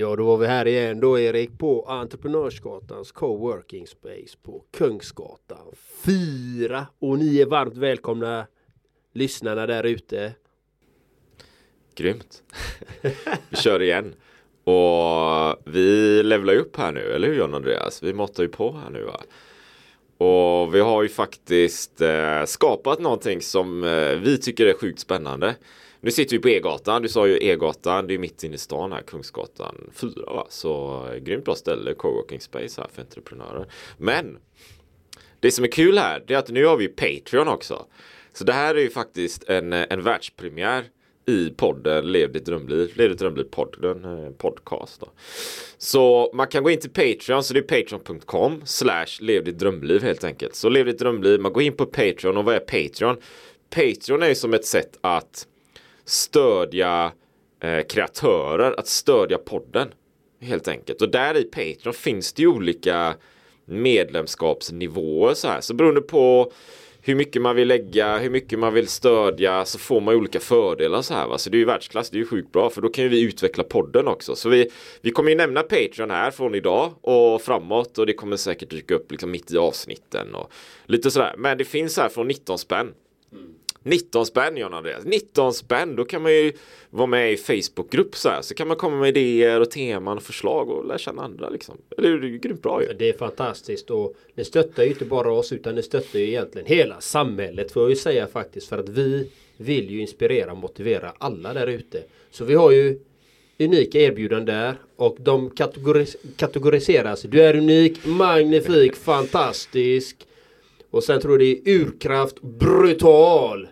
Ja, då var vi här igen då Erik på Entreprenörsgatans coworking space på Kungsgatan 4. Och ni är varmt välkomna lyssnarna där ute. Grymt. vi kör igen. Och vi levlar upp här nu, eller hur John Andreas? Vi måttar ju på här nu va? Och vi har ju faktiskt eh, skapat någonting som eh, vi tycker är sjukt spännande. Nu sitter vi på E-gatan, du sa ju E-gatan, det är mitt inne i stan här, Kungsgatan 4 va? Så eh, grymt bra ställe, coworking space här för entreprenörer. Men det som är kul här, det är att nu har vi Patreon också. Så det här är ju faktiskt en, eh, en världspremiär i podden Lev ditt drömliv. Lev ditt drömliv podden, eh, podcast. Då. Så man kan gå in till Patreon, så det är patreon.com slash lev ditt drömliv helt enkelt. Så lev ditt drömliv, man går in på Patreon och vad är Patreon? Patreon är ju som ett sätt att stödja eh, kreatörer, att stödja podden. Helt enkelt. Och där i Patreon finns det ju olika medlemskapsnivåer så här. Så beroende på hur mycket man vill lägga, hur mycket man vill stödja så får man ju olika fördelar så här va. Så det är ju världsklass, det är ju sjukt bra för då kan ju vi utveckla podden också. Så vi, vi kommer ju nämna Patreon här från idag och framåt och det kommer säkert dyka upp liksom mitt i avsnitten och lite sådär. Men det finns här från 19 spänn. Mm. 19 spänn John Andreas. 19 spänn, då kan man ju vara med i Facebookgrupp så här. Så kan man komma med idéer och teman och förslag och lära känna andra liksom. Eller det är ju grymt bra ju. Alltså, det är fantastiskt och det stöttar ju inte bara oss utan det stöttar ju egentligen hela samhället får jag ju säga faktiskt. För att vi vill ju inspirera och motivera alla där ute. Så vi har ju unika erbjudanden där och de kategoris kategoriseras. Du är unik, magnifik, fantastisk. Och sen tror jag det är urkraft, brutal.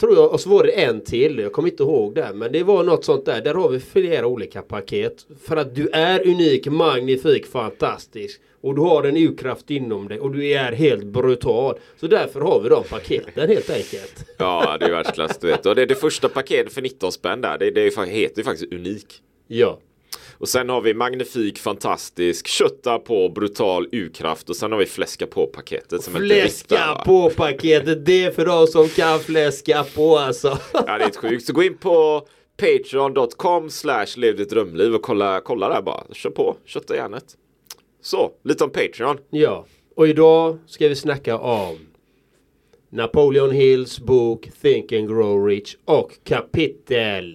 Tror jag, och så var det en till, jag kommer inte ihåg det. Men det var något sånt där. Där har vi flera olika paket. För att du är unik, magnifik, fantastisk. Och du har en urkraft inom dig och du är helt brutal. Så därför har vi de paketen helt enkelt. Ja, det är världsklass du vet. Och det är det första paketet för 19 spänn där. Det, det heter ju faktiskt unik. Ja. Och sen har vi magnifik, fantastisk, kötta på, brutal, urkraft och sen har vi fläska på paketet. Som fläska på paketet, det är för de som kan fläska på alltså. Ja det är sjukt. Så gå in på patreon.com slash lev ditt drömliv och kolla, kolla där bara. Kör på, kötta järnet. Så, lite om Patreon. Ja, och idag ska vi snacka om Napoleon Hills bok Think and Grow Rich och kapitel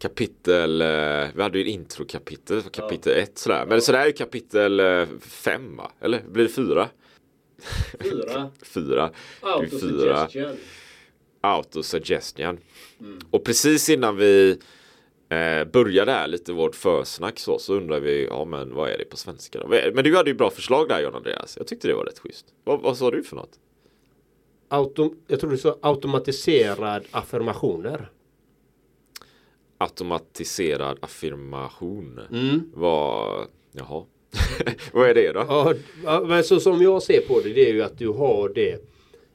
Kapitel, eh, vi hade ju en introkapitel, kapitel 1 ja. sådär. Men så där är ju kapitel 5 va? Eller blir det 4? Fyra. fyra. Autosuggestion. Autosuggestion. Mm. Och precis innan vi eh, började här lite vårt försnack så, så undrar vi, ja men vad är det på svenska då? Men du hade ju bra förslag där John Andreas. Jag tyckte det var rätt schysst. Vad, vad sa du för något? Autom jag tror du sa automatiserad affirmationer. Automatiserad affirmation. Mm. Vad, jaha. vad är det då? Ja, men så som jag ser på det, det är ju att du har det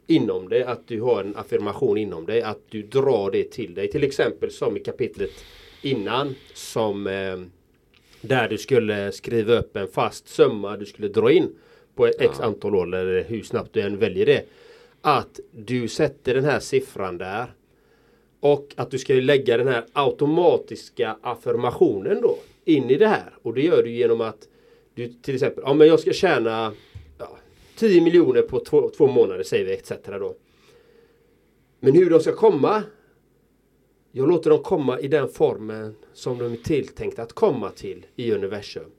inom dig, att du har en affirmation inom dig, att du drar det till dig. Till exempel som i kapitlet innan som eh, där du skulle skriva upp en fast summa du skulle dra in på ett x antal år eller hur snabbt du än väljer det. Att du sätter den här siffran där och att du ska lägga den här automatiska affirmationen då in i det här. Och det gör du genom att du till exempel, ja men jag ska tjäna ja, 10 miljoner på två, två månader säger vi etc. Då. Men hur de ska komma jag låter dem komma i den formen som de är tilltänkta att komma till i universum.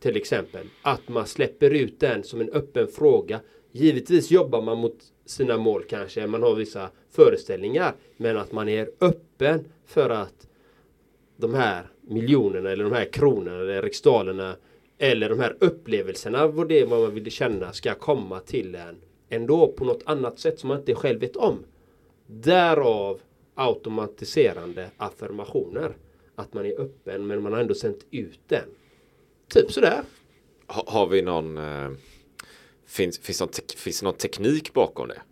Till exempel att man släpper ut den som en öppen fråga. Givetvis jobbar man mot sina mål kanske, man har vissa föreställningar. Men att man är öppen för att de här miljonerna eller de här kronorna eller riksdalerna eller de här upplevelserna, vad det är man vill känna, ska komma till en ändå på något annat sätt som man inte själv vet om. Därav automatiserande affirmationer. Att man är öppen men man har ändå sänt ut den. Typ sådär. Ha, har vi någon eh, finns, finns, någon finns det någon teknik bakom det?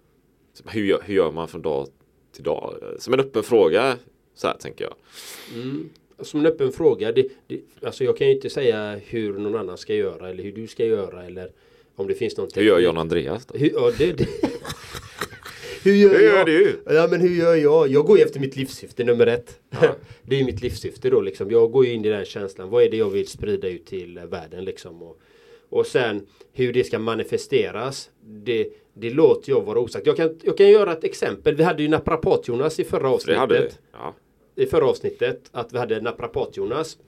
Hur gör, hur gör man från dag till dag? Som en öppen fråga så här tänker jag. Som en öppen fråga. Det, det, alltså jag kan ju inte säga hur någon annan ska göra eller hur du ska göra eller om det finns någon Hur gör teknik. John Andreas då? Hur, ja, det, det. hur gör Hur jag? gör du? Ja men hur gör jag? Jag går ju efter mitt livssyfte nummer ett. det är mitt livssyfte då liksom. Jag går ju in i den känslan. Vad är det jag vill sprida ut till världen liksom. Och, och sen hur det ska manifesteras. Det, det låter jag vara osagt. Jag kan, jag kan göra ett exempel. Vi hade ju Naprapat-Jonas i förra Det avsnittet hade vi. Ja. i förra avsnittet att vi hade Naprapat-Jonas.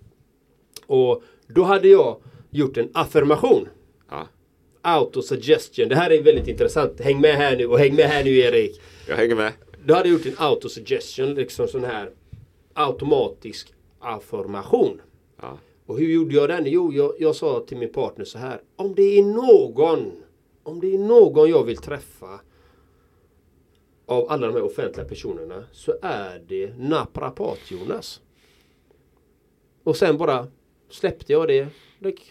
Och då hade jag gjort en affirmation. ja. Autosuggestion. Det här är väldigt intressant. Häng med här nu och häng med här nu Erik. Jag hänger med. Då hade gjort en autosuggestion. Liksom sån här automatisk affirmation. Ja. Och hur gjorde jag den? Jo, jag, jag sa till min partner så här. Om det är någon, om det är någon jag vill träffa av alla de här offentliga personerna så är det Naprapat-Jonas. Och sen bara släppte jag det.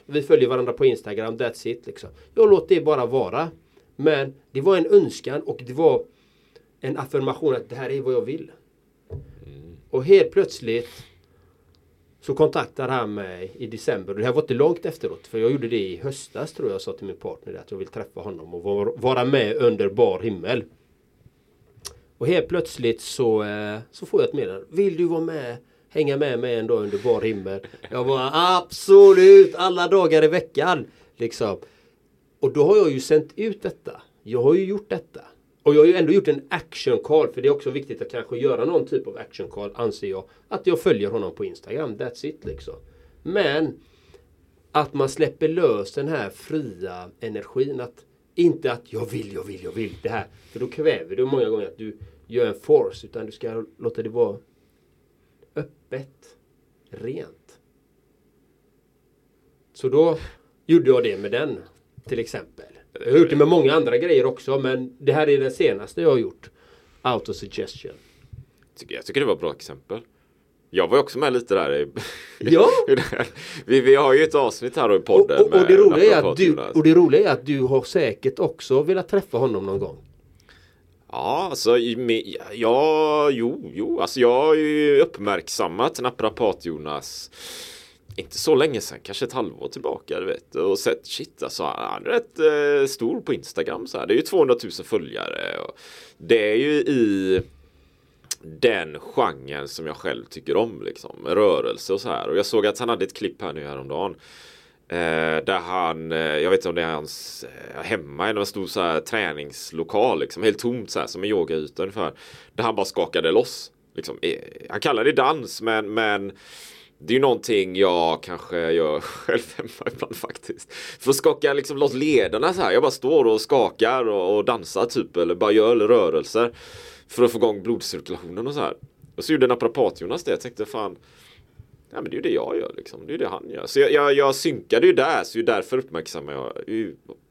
Vi följer varandra på Instagram, that's it liksom. Jag låter det bara vara. Men det var en önskan och det var en affirmation att det här är vad jag vill. Och helt plötsligt så kontaktade han mig i december. Det här var inte långt efteråt. För jag gjorde det i höstas tror jag. sa till min partner att jag vill träffa honom och vara med under bar himmel. Och helt plötsligt så, eh, så får jag ett meddelande. Vill du vara med? Hänga med mig en dag under bar himmel? Jag bara absolut! Alla dagar i veckan! Liksom. Och då har jag ju sänt ut detta. Jag har ju gjort detta. Och jag har ju ändå gjort en action call. För det är också viktigt att kanske göra någon typ av action call anser jag. Att jag följer honom på Instagram. That's it liksom. Men att man släpper lös den här fria energin. Att inte att jag vill, jag vill, jag vill det här. För då kväver du många gånger att du gör en force. Utan du ska låta det vara öppet, rent. Så då gjorde jag det med den till exempel. Jag har gjort det med många andra grejer också men det här är det senaste jag har gjort. Autosuggestion. Jag tycker det var ett bra exempel. Jag var också med lite där. Ja. det vi, vi har ju ett avsnitt här i Och, podden och, och, det med roliga är att du, och det roliga är att du har säkert också velat träffa honom någon gång. Ja, alltså ja, jo, jo, alltså jag har ju uppmärksammat Naprapat-Jonas inte så länge sedan, kanske ett halvår tillbaka, du vet. Och sett, shit alltså, han är rätt eh, stor på Instagram så här. Det är ju 200 000 följare. Och det är ju i den genren som jag själv tycker om, liksom. Rörelse och så här. Och jag såg att han hade ett klipp här nu häromdagen. Eh, där han, eh, jag vet inte om det är hans eh, hemma eller en stor så här träningslokal liksom, helt tomt så här som en yogayta ungefär. Där han bara skakade loss. Liksom. Eh, han kallar det dans men, men det är ju någonting jag kanske gör själv hemma ibland faktiskt. För att skaka liksom loss lederna så här. Jag bara står och skakar och, och dansar typ eller bara gör rörelser. För att få igång blodcirkulationen och så här. Och så gjorde Naprapat-Jonas det. Jag tänkte fan Ja men det är ju det jag gör liksom. Det är ju det han gör. Så jag, jag, jag synkade ju där. Så ju därför uppmärksammar jag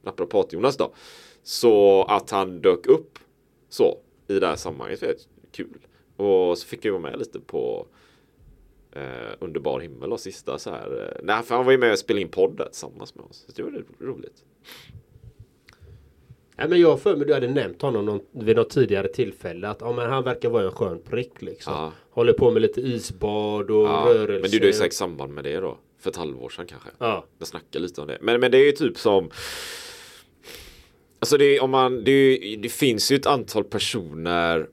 Naprapat-Jonas då. Så att han dök upp så i det här sammanhanget. Kul. Och så fick jag vara med lite på eh, Underbar himmel och sista så här. Eh, nej för han var ju med och spelade in podden tillsammans med oss. Så det var ro- roligt. Ja, men jag har för mig du hade nämnt honom någon, vid något tidigare tillfälle att ja, men han verkar vara en skön prick liksom. Ja. Håller på med lite isbad och Ja, rörelse. men det är säkert samband med det då. För ett halvår sedan kanske. Ja. Jag snackar lite om det. Men, men det är ju typ som Alltså det, om man, det, det finns ju ett antal personer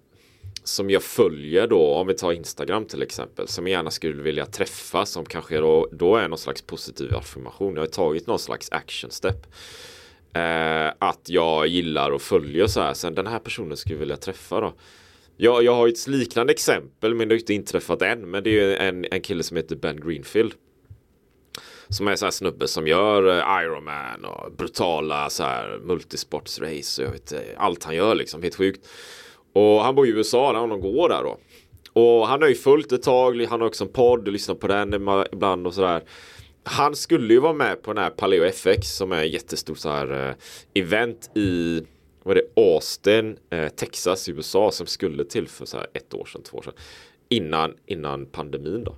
som jag följer då, om vi tar Instagram till exempel, som jag gärna skulle vilja träffa, som kanske då, då är någon slags positiv affirmation. Jag har tagit någon slags action step. Eh, att jag gillar och följer så här, sen den här personen skulle jag vilja träffa då. Jag, jag har ett liknande exempel, men det har inte inträffat än, men det är ju en, en kille som heter Ben Greenfield. Som är så här snubbe som gör eh, Ironman och brutala så här multisportsrace och jag vet, eh, allt han gör liksom, helt sjukt. Och han bor i USA där honom går där då. Och han har ju följt ett tag, han har också en podd och lyssnar på den ibland och sådär. Han skulle ju vara med på den här Paleo FX som är ett jättestort så här eh, event i vad är det, Austin, eh, Texas, USA som skulle till för så här ett år sedan, två år sedan. Innan, innan pandemin då.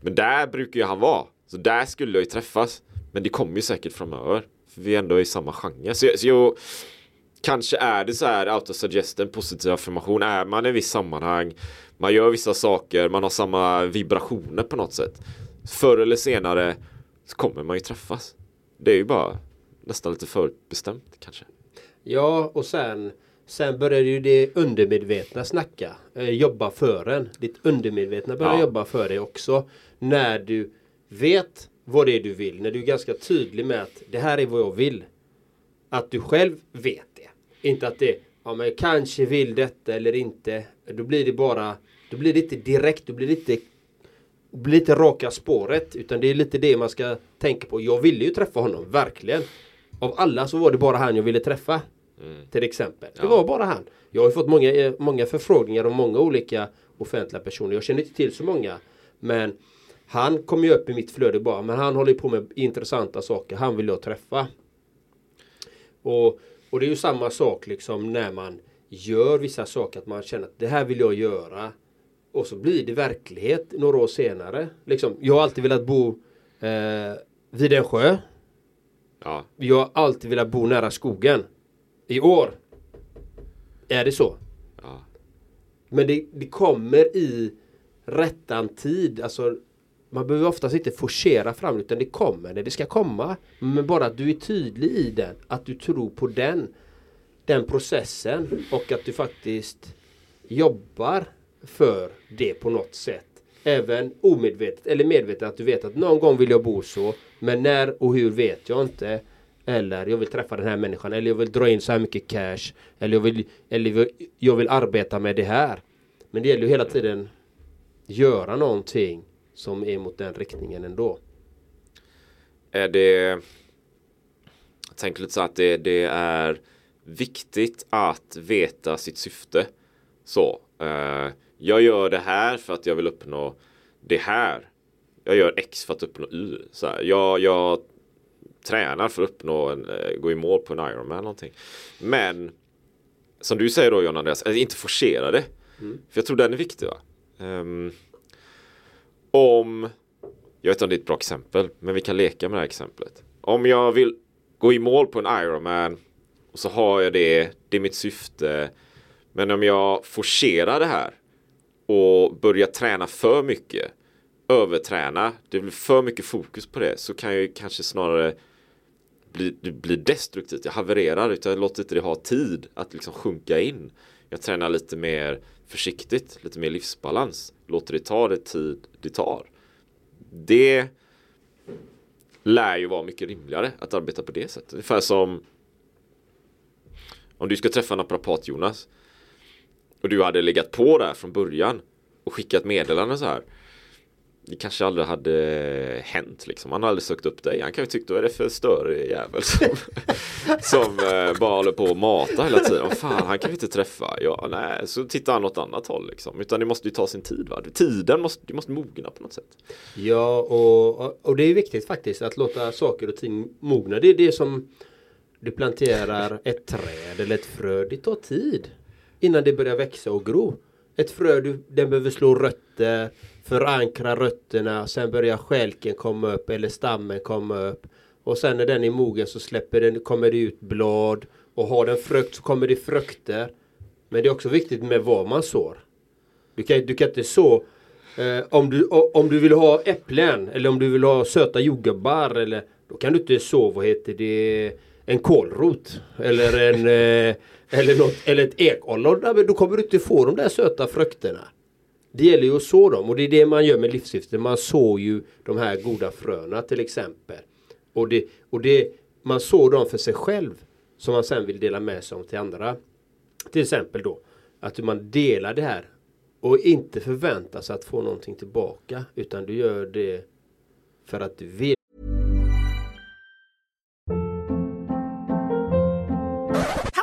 Men där brukar ju han vara. Så där skulle jag ju träffas. Men det kommer ju säkert framöver. För vi är ändå i samma genre. Så, så jag, kanske är det så här autosuggest, en positiv affirmation. Är man i ett visst sammanhang, man gör vissa saker, man har samma vibrationer på något sätt. Förr eller senare så kommer man ju träffas. Det är ju bara nästan lite förutbestämt kanske. Ja, och sen Sen börjar ju det undermedvetna snacka. Eh, jobba för en. Ditt undermedvetna börjar Ja. jobba för dig också. När du vet vad det är du vill. När du är ganska tydlig med att det här är vad jag vill. Att du själv vet. Inte att det, ja men kanske vill detta eller inte. Då blir det bara, då blir det inte direkt, då blir det inte blir inte raka spåret. Utan det är lite det man ska tänka på. Jag ville ju träffa honom, verkligen. Av alla så var det bara han jag ville träffa. Till exempel. Det var bara han. Jag har ju fått många, eh, många förfrågningar om många olika offentliga personer. Jag känner inte till så många. Men han kom ju upp i mitt flöde bara. Men han håller på med intressanta saker. Han vill jag träffa. Och, och det är ju samma sak liksom när man gör vissa saker. Att man känner att det här vill jag göra. Och så blir det verklighet några år senare. Liksom, jag har alltid velat bo eh, vid en sjö. Ja, Jag har alltid velat bo nära skogen. I år är det så. ja. Men det, det kommer i rättan tid. Alltså, man behöver oftast inte forcera fram utan det kommer när det ska komma. Men bara att du är tydlig i den. Att du tror på den. Den processen. Och att du faktiskt jobbar för det på något sätt. Även omedvetet eller medvetet att du vet att någon gång vill jag bo så. Men när och hur vet jag inte. Eller jag vill träffa den här människan. Eller jag vill dra in så här mycket cash. Eller jag vill, eller jag vill arbeta med det här. Men det gäller ju hela tiden göra någonting som är mot den riktningen ändå. Är det Jag tänker lite så att det, det är viktigt att veta sitt syfte. Så. eh, jag gör det här för att jag vill uppnå det här. Jag gör X för att uppnå Y. Så här, jag, jag tränar för att uppnå en, eh, gå i mål på en Ironman eller någonting. Men som du säger då John Andreas, att inte forcera det. För jag tror den är viktig va. Ehm, om jag vet inte om det är ett bra exempel, men vi kan leka med det här exemplet. Om jag vill gå i mål på en Ironman och så har jag det, det är mitt syfte. Men om jag forcerar det här och börjar träna för mycket, överträna, det blir för mycket fokus på det, så kan jag ju kanske snarare bli, det blir destruktivt. Jag havererar utan jag låter inte det ha tid att liksom sjunka in. Jag tränar lite mer försiktigt, lite mer livsbalans. Låter det ta det tid det tar. Det lär ju vara mycket rimligare att arbeta på det sättet. Ungefär som om du ska träffa en naprapat Jonas och du hade legat på där från början och skickat meddelanden så här. Det kanske aldrig hade hänt liksom. Han hade aldrig sökt upp dig. Han kan ju tycka då är det för större jävel som, som eh, bara håller på och matar hela tiden. Vad fan, han kan vi inte träffa. Ja, nej, så tittar han åt annat håll liksom. Utan det måste ju ta sin tid va. Tiden måste, det måste mogna på något sätt. Ja, och, och- och det är viktigt faktiskt att låta saker och ting mogna. Det är det som du planterar ett träd eller ett frö. Det tar tid innan det börjar växa och gro. Ett frö, du, den behöver slå rötter, förankra rötterna, sen börjar skälken komma upp eller stammen komma upp. Och sen när den är mogen så släpper den, kommer det ut blad Och har den frukt så kommer det frukter. Men det är också viktigt med vad man sår. Du kan, du kan inte så eh, om, du, om du vill ha äpplen eller om du vill ha söta jordgubbar eller då kan du inte så vad heter det en kålrot eller en eh, eller, något, eller ett ekollon. Då kommer du inte få de där söta frukterna. Det gäller ju att så dem och det är det man gör med livssyfte. Man sår ju de här goda fröna till exempel. Och, det, och det, man sår dem för sig själv som man sen vill dela med sig om till andra. Till exempel då att man delar det här och inte förväntar sig att få någonting tillbaka utan du gör det för att du vill.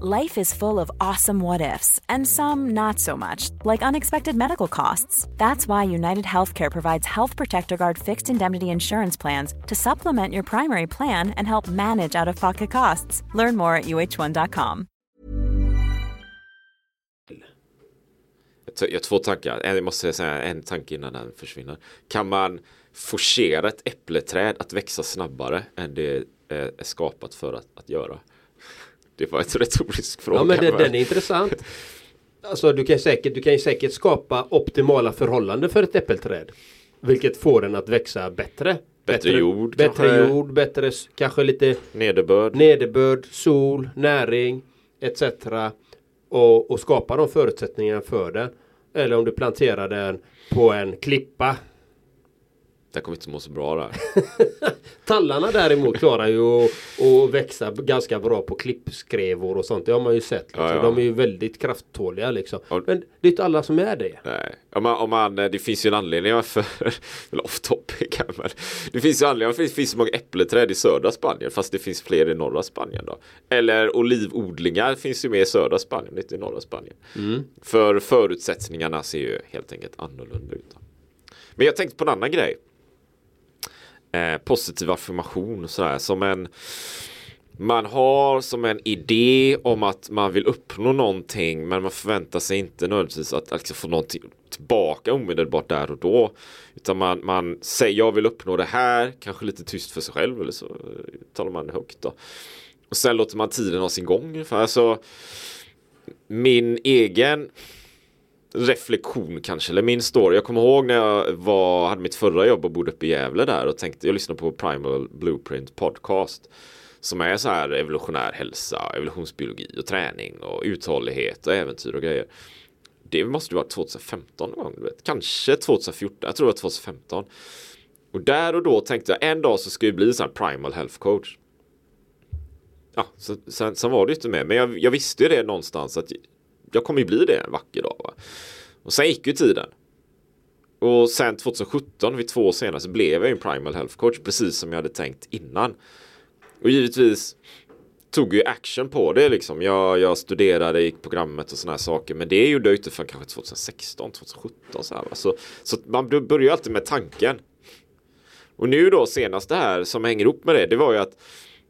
Life is full of awesome what ifs, and some not so much, like unexpected medical costs. That's why United Healthcare provides Health Protector Guard fixed indemnity insurance plans to supplement your primary plan and help manage out of pocket costs. Learn more at uh1.com. Jag har två tankar. En- Jag måste säga en tanke innan den försvinner. Kan man forcera ett äppleträd att växa snabbare än det är är skapat för att, att göra? Det var ett retorisk fråga. Ja men den, den är intressant. Alltså du kan, säkert, du kan ju säkert skapa optimala förhållanden för ett äppelträd. Vilket får den att växa bättre. Bättre jord, Bättre kanske. jord, bättre kanske lite Nederbörd. nederbörd, sol, näring etc. Och, och skapa de förutsättningarna för den. Eller om du planterar den på en klippa. Det kommer inte må så bra där. Tallarna däremot klarar ju att, att växa ganska bra på klippskrevor och sånt. Det har man ju sett. Liksom. Ja, ja. De är ju väldigt krafttåliga liksom. Ja. Men det är inte alla som är det. Nej. Om man, om man, det finns ju en anledning varför, eller off topic här, men det finns ju en anledning varför det finns så många äppelträd i södra Spanien fast det finns fler i norra Spanien då. Eller olivodlingar finns ju mer i södra Spanien, inte i norra Spanien. För förutsättningarna ser ju helt enkelt annorlunda ut. Då. Men jag tänkte på en annan grej. Eh, positiv affirmation och sådär som en man har som en idé om att man vill uppnå någonting men man förväntar sig inte nödvändigtvis att, att liksom få någonting tillbaka omedelbart där och då. Utan man, man säger jag vill uppnå det här, kanske lite tyst för sig själv eller så eh, talar man högt då. Och sen låter man tiden ha sin gång ungefär. Så min egen reflektion kanske, eller min story. Jag kommer ihåg när jag var, hade mitt förra jobb och bodde uppe i Gävle där och tänkte, jag lyssnade på Primal Blueprint podcast. Som är så här evolutionär hälsa, evolutionsbiologi och träning och uthållighet och äventyr och grejer. Det måste ju vara 2015 någon gång, du vet. kanske 2014, jag tror det var 2015. Och där och då tänkte jag en dag så ska jag bli så här primal health coach. Ja, så, sen, sen var det ju inte med, men jag, jag visste ju det någonstans att jag kommer ju bli det en vacker dag. Va? Och sen gick ju tiden. Och sen 2017, vid två år senare, så blev jag ju en primal health coach precis som jag hade tänkt innan. Och givetvis tog ju action på det liksom. Jag, jag studerade, gick programmet och sådana här saker. Men det gjorde jag inte för kanske 2016, 2017 så här. Va? Så, så man börjar ju alltid med tanken. Och nu då senast det här som hänger ihop med det, det var ju att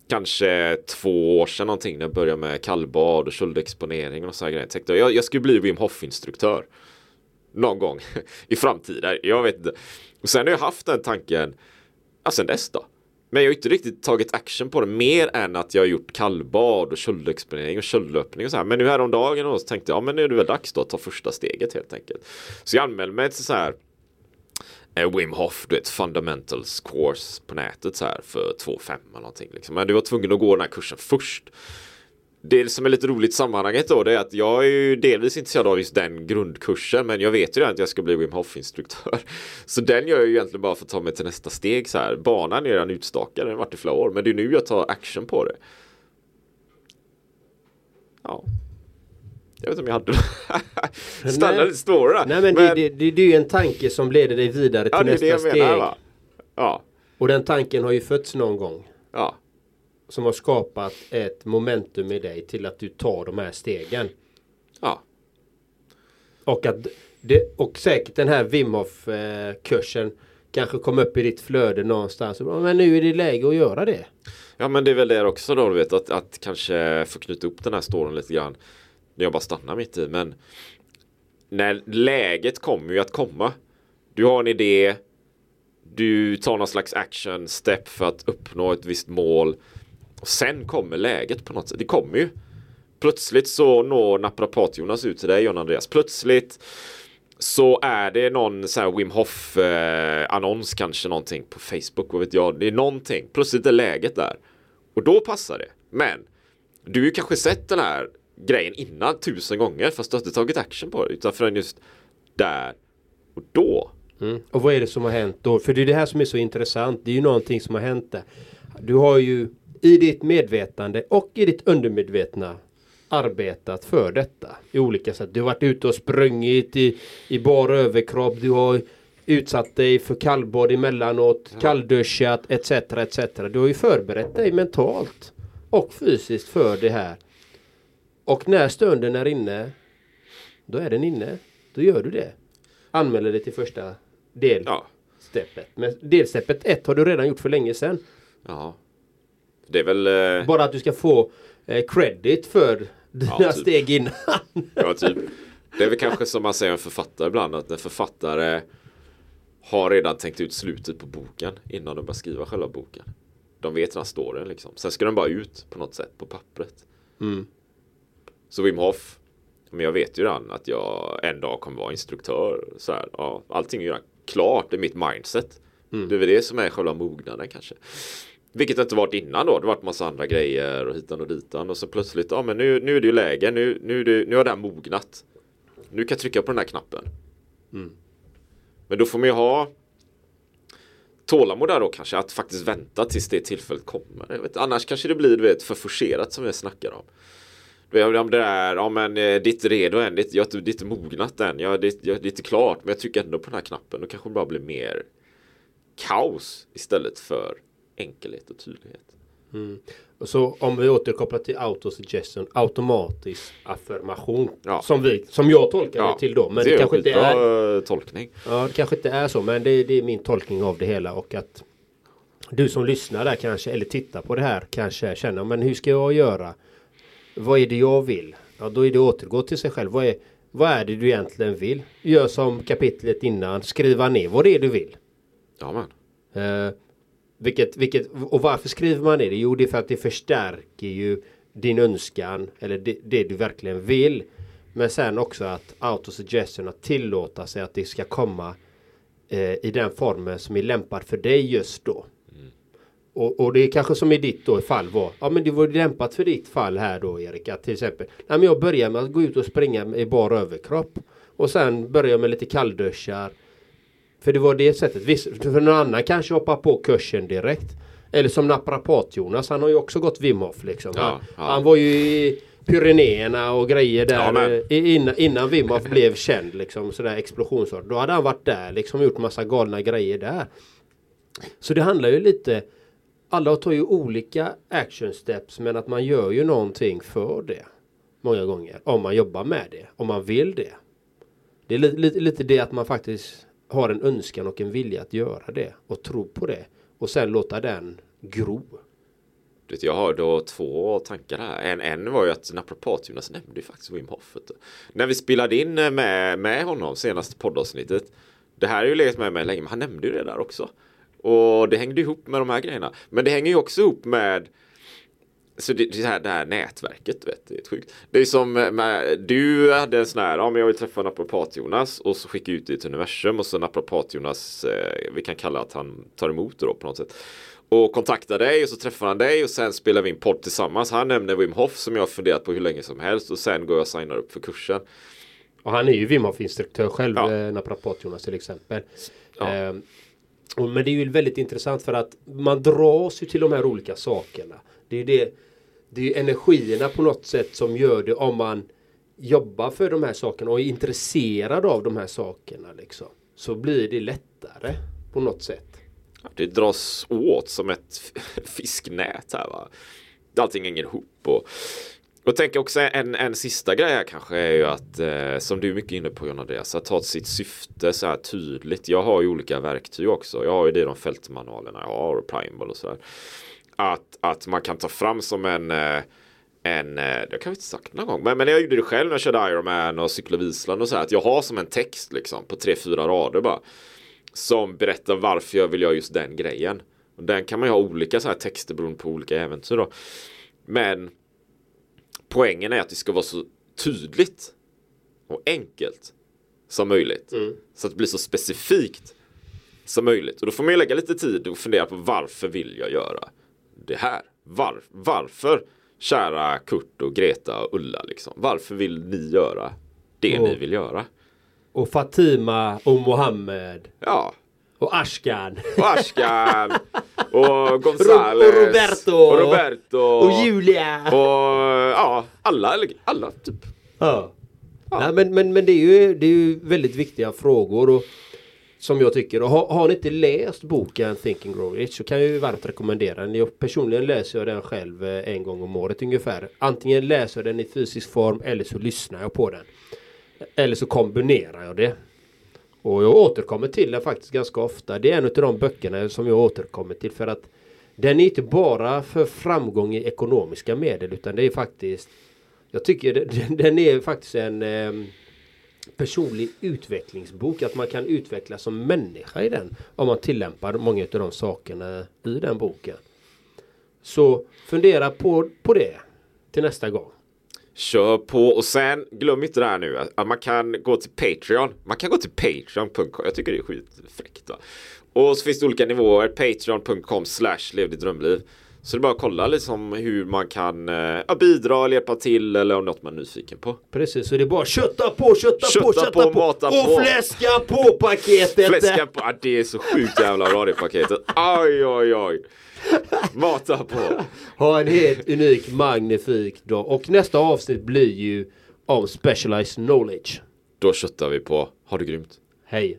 kanske två år sedan någonting när jag började med kallbad och köldexponering och sådana grejer. Jag tänkte jag, jag skulle bli Wim Hof instruktör. Någon gång i framtiden. Jag vet inte. Och sen har jag haft den tanken. Ja, sen dess då. Men jag har inte riktigt tagit action på det mer än att jag har gjort kallbad och köldexponering och köldlöpning och så här. Men nu häromdagen så tänkte jag, ja men nu är det väl dags då att ta första steget helt enkelt. Så jag anmälde mig till så här Eh, Wim Hof, du vet, fundamentals course på nätet så här för 2,5 eller någonting. Liksom. Men du var tvungen att gå den här kursen först. Det som är lite roligt i sammanhanget då det är att jag är ju delvis intresserad av just den grundkursen men jag vet ju redan att jag ska bli Wim Hof instruktör. Så den gör jag ju egentligen bara för att ta mig till nästa steg så här. Banan är redan utstakad, den har varit i flera år men det är nu jag tar action på det. Ja. Jag vet inte om jag hade Stanna lite story där. Nej men, det, det, det, det är ju en tanke som leder dig vidare till ja, det det nästa jag steg. menar? Ja. Och den tanken har ju fötts någon gång. Ja. Som har skapat ett momentum i dig till att du tar de här stegen. Ja. Och, att det, och säkert den här Wim Hof eh, kursen kanske kom upp i ditt flöde någonstans. Men nu är det läge att göra det. Ja men det är väl det också då du vet att, att kanske få knyta upp den här storyn lite grann. När jag bara stannar mitt i men när läget kommer ju att komma. Du har en idé. Du tar någon slags action step för att uppnå ett visst mål. Och sen kommer läget på något sätt. Det kommer ju. Plötsligt så når naprapat-Jonas ut till dig John Andreas. Plötsligt så är det någon så här Wim Hof eh, annons kanske någonting på Facebook. Vad vet jag. Det är någonting. Plötsligt är läget där. Och då passar det. Men du har ju kanske sett den här grejen innan tusen gånger fast du har inte tagit action på det utan förrän just där och då. Mm. Och vad är det som har hänt då? För det är det här som är så intressant. Det är ju någonting som har hänt där. Du har ju i ditt medvetande och i ditt undermedvetna arbetat för detta i olika sätt. Du har varit ute och sprungit i, i bar överkropp. Du har utsatt dig för kallbad emellanåt, kallduschat etc. etc. Du har ju förberett dig mentalt och fysiskt för det här. Och när stunden är inne, då är den inne. Då gör du det. Anmäler dig till första delsteppet. Ja. Men delsteppet 1 har du redan gjort för länge sedan. Ja. Det är väl... Eh... Bara att du ska få eh, credit för dina ja, typ. steg innan. ja, typ. Det är väl kanske som man säger en författare ibland. Att en författare har redan tänkt ut slutet på boken innan de börjar skriva själva boken. De vet redan storyn liksom. Sen ska den bara ut på något sätt på pappret. Mm. Så Wim Hof, men jag vet ju redan att jag en dag kommer vara instruktör. Så här, ja, allting är ju redan klart i mitt mindset. Mm. Det är väl det som är själva mognaden kanske. Vilket det inte varit innan då. Det har varit massa andra grejer och hitan och ditan. Och så plötsligt, ja men nu, nu är det ju läge. Nu, nu, det, nu har här mognat. Nu kan jag trycka på den här knappen. Mm. Men då får man ju ha tålamod där då kanske. Att faktiskt vänta tills det tillfället kommer. Vet, annars kanske det blir du vet, för forcerat som jag snackar om. Om det är, ja men eh, inte redo än, det är inte mognat än, ja, det är inte klart, men jag trycker ändå på den här knappen. Då kanske det bara blir mer kaos istället för enkelhet och tydlighet. Mm. Och så om vi återkopplar till autosuggestion, automatisk affirmation. Ja. Som, vi, som jag tolkar ja. det till då. Men det, det kanske inte är eh, tolkning. Ja, det kanske inte är så. Men det, det, är min tolkning av det hela. Och att du som lyssnar där kanske, eller tittar på det här, kanske känner, men hur ska jag göra? Vad är det jag vill? Ja, då är det återgå till sig själv. Vad är, vad är det du egentligen vill? Gör som kapitlet innan, skriva ner vad det är du vill. Ja, men. Eh, vilket, vilket, och varför skriver man det? Jo, det är för att det förstärker ju din önskan eller det, det du verkligen vill. Men sen också att autosuggestion att tillåta sig att det ska komma eh, i den formen som är lämpad för dig just då. Och, och, det är kanske som i ditt då fall var. Ja men det var lämpat för ditt fall här då Erik. Att till exempel. Nej, men jag börjar med att gå ut och springa i bar överkropp. Och sen börjar med lite kallduschar. För det var det sättet. Viss, för någon annan kanske hoppar på kursen direkt. Eller som naprapat-Jonas. Han har ju också gått Wim Hof liksom. Ja, han, ja. han, var ju i Pyrenéerna och grejer där ja, innan, innan Wim Hof blev känd liksom. Sådär explosionsart. Då hade han varit där liksom gjort massa galna grejer där. Så det handlar ju lite alla tar ju olika action steps men att man gör ju någonting för det. Många gånger. Om man jobbar med det. Om man vill det. Det är lite, lite det att man faktiskt har en önskan och en vilja att göra det och tro på det och sen låta den gro. Jag har då två tankar här. En, en var ju att naprapat-Jonas nämnde ju faktiskt Wim Hof. När vi spelade in med, med honom senaste poddavsnittet. Det här är ju legat med mig länge, men han nämnde ju det där också. Och det hängde ihop med de här grejerna. Men det hänger ju också ihop med så det, det, här, det här nätverket, vet, det är ett sjukt. Det är som med, du hade en sån här, ja men jag vill träffa naprapat-Jonas och så skickar ut det till universum och så naprapat-Jonas, eh, vi kan kalla att han tar emot det då på något sätt. Och kontaktar dig och så träffar han dig och sen spelar vi in podd tillsammans. Han nämner Wim Hof som jag har funderat på hur länge som helst och sen går jag och signar upp för kursen. Och han är ju Wim Hof instruktör själv, ja. Eh, naprapat-Jonas till exempel. Ja. Men det är ju väldigt intressant för att man dras ju till de här olika sakerna. Det är det det är energierna på något sätt som gör det om man jobbar för de här sakerna och är intresserad av de här sakerna. Liksom, så blir det lättare på något sätt. Det dras åt som ett fisknät här va. Allting hänger ihop och och tänker också en, en sista grej här kanske är ju att eh, som du är mycket inne på John Andreas, att ha sitt syfte så här tydligt. Jag har ju olika verktyg också. Jag har ju det i de fältmanualerna jag har och Primal och sådär. Att, att man kan ta fram som en eh, en, eh, det kan vi inte sagt någon gång, men, men jag gjorde det själv när jag körde Ironman och cyklade Island och så här, att jag har som en text liksom på tre, fyra rader bara. Som berättar varför jag vill göra just den grejen. Och den kan man ju ha olika så här texter beroende på olika äventyr då. Men poängen är att det ska vara så tydligt och enkelt som möjligt. Mm. Så att det blir så specifikt som möjligt. Och då får man ju lägga lite tid och fundera på varför vill jag göra det här? Var, varför, kära Kurt och Greta och Ulla, liksom, varför vill ni göra det Och- ni vill göra? Och Fatima och Mohammed. Ja, Och Ashkan. och Ashkan och Gonzales Och Roberto. och Roberto Och Julia. och ja, alla, alla typ. Ja. Nej, men, men, men det, är ju, det är ju väldigt viktiga frågor. Och, som jag tycker. Och har, har ni inte läst boken Think and Grow Rich så kan jag ju varmt rekommendera den. Jag, personligen läser jag den själv eh, en gång om året ungefär. Antingen läser jag den i fysisk form eller så lyssnar jag på den. Eller så kombinerar jag det. Och jag återkommer till den faktiskt ganska ofta. Det är en av de böckerna som jag återkommer till för att den är inte bara för framgång i ekonomiska medel utan det är faktiskt Jag tycker den, den är faktiskt en eh, personlig utvecklingsbok. Att man kan utvecklas som människa i den. Om man tillämpar många av de sakerna i den boken. Så fundera på, på det till nästa gång. Kör på och sen glöm inte det här nu att man kan gå till Patreon. Man kan gå till patreon.com. Jag tycker det är skitfräckt. Va? Och så finns det olika nivåer. Patreon.com slash lev ditt drömliv. Så det är bara att kolla liksom hur man kan eh, ja, bidra eller hjälpa till eller om något man är nyfiken på. Precis, så det är bara kötta på, kötta, på, Kötta kötta på, på, mata och på. fläska på paketet. Fläska på, ja, det är så sjukt jävla bra det paketet. Oj oj oj. Mata på. Ha en helt unik, magnifik dag. Och nästa avsnitt blir ju om specialized knowledge. Då köttar vi på. Ha det grymt. Hej!